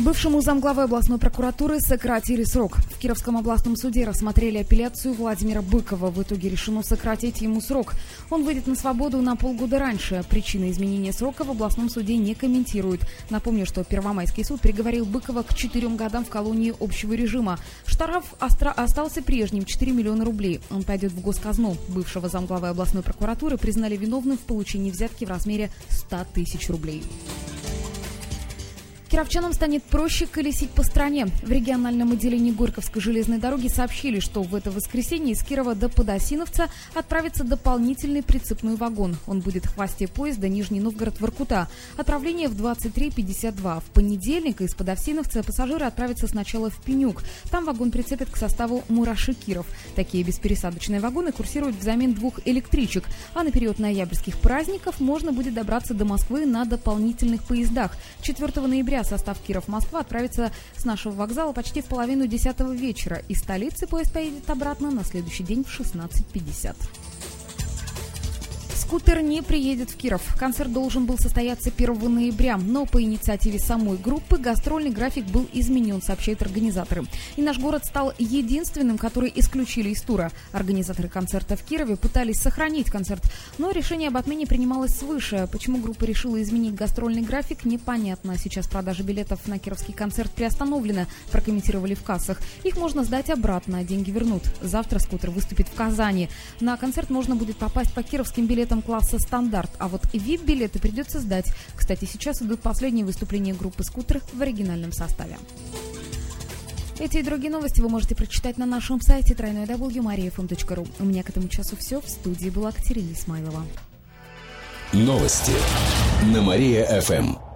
Бывшему замглавы областной прокуратуры сократили срок. В Кировском областном суде рассмотрели апелляцию Владимира Быкова. В итоге решено сократить ему срок. Он выйдет на свободу на полгода раньше. Причины изменения срока в областном суде не комментируют. Напомню, что Первомайский суд приговорил Быкова к четырем годам в колонии общего режима. Штраф остался прежним – 4 миллиона рублей. Он пойдет в госказну. Бывшего замглавы областной прокуратуры признали виновным в получении взятки в размере 100 тысяч рублей. Кировчанам станет проще колесить по стране. В региональном отделении Горьковской железной дороги сообщили, что в это воскресенье из Кирова до Подосиновца отправится дополнительный прицепной вагон. Он будет в хвосте поезда Нижний Новгород-Воркута. Отправление в 23.52. В понедельник из Подосиновца пассажиры отправятся сначала в Пенюк. Там вагон прицепят к составу Мураши-Киров. Такие беспересадочные вагоны курсируют взамен двух электричек. А на период ноябрьских праздников можно будет добраться до Москвы на дополнительных поездах. 4 ноября ноября состав Киров-Москва отправится с нашего вокзала почти в половину десятого вечера. Из столицы поезд поедет обратно на следующий день в 16.50. Скутер не приедет в Киров. Концерт должен был состояться 1 ноября, но по инициативе самой группы гастрольный график был изменен, сообщают организаторы. И наш город стал единственным, который исключили из тура. Организаторы концерта в Кирове пытались сохранить концерт, но решение об отмене принималось свыше. Почему группа решила изменить гастрольный график, непонятно. Сейчас продажа билетов на кировский концерт приостановлена, прокомментировали в кассах. Их можно сдать обратно, а деньги вернут. Завтра скутер выступит в Казани. На концерт можно будет попасть по кировским билетам билетам класса стандарт, а вот VIP-билеты придется сдать. Кстати, сейчас идут последние выступления группы «Скутер» в оригинальном составе. Эти и другие новости вы можете прочитать на нашем сайте www.mariafm.ru. У меня к этому часу все. В студии была Катерина Исмайлова. Новости на Мария-ФМ.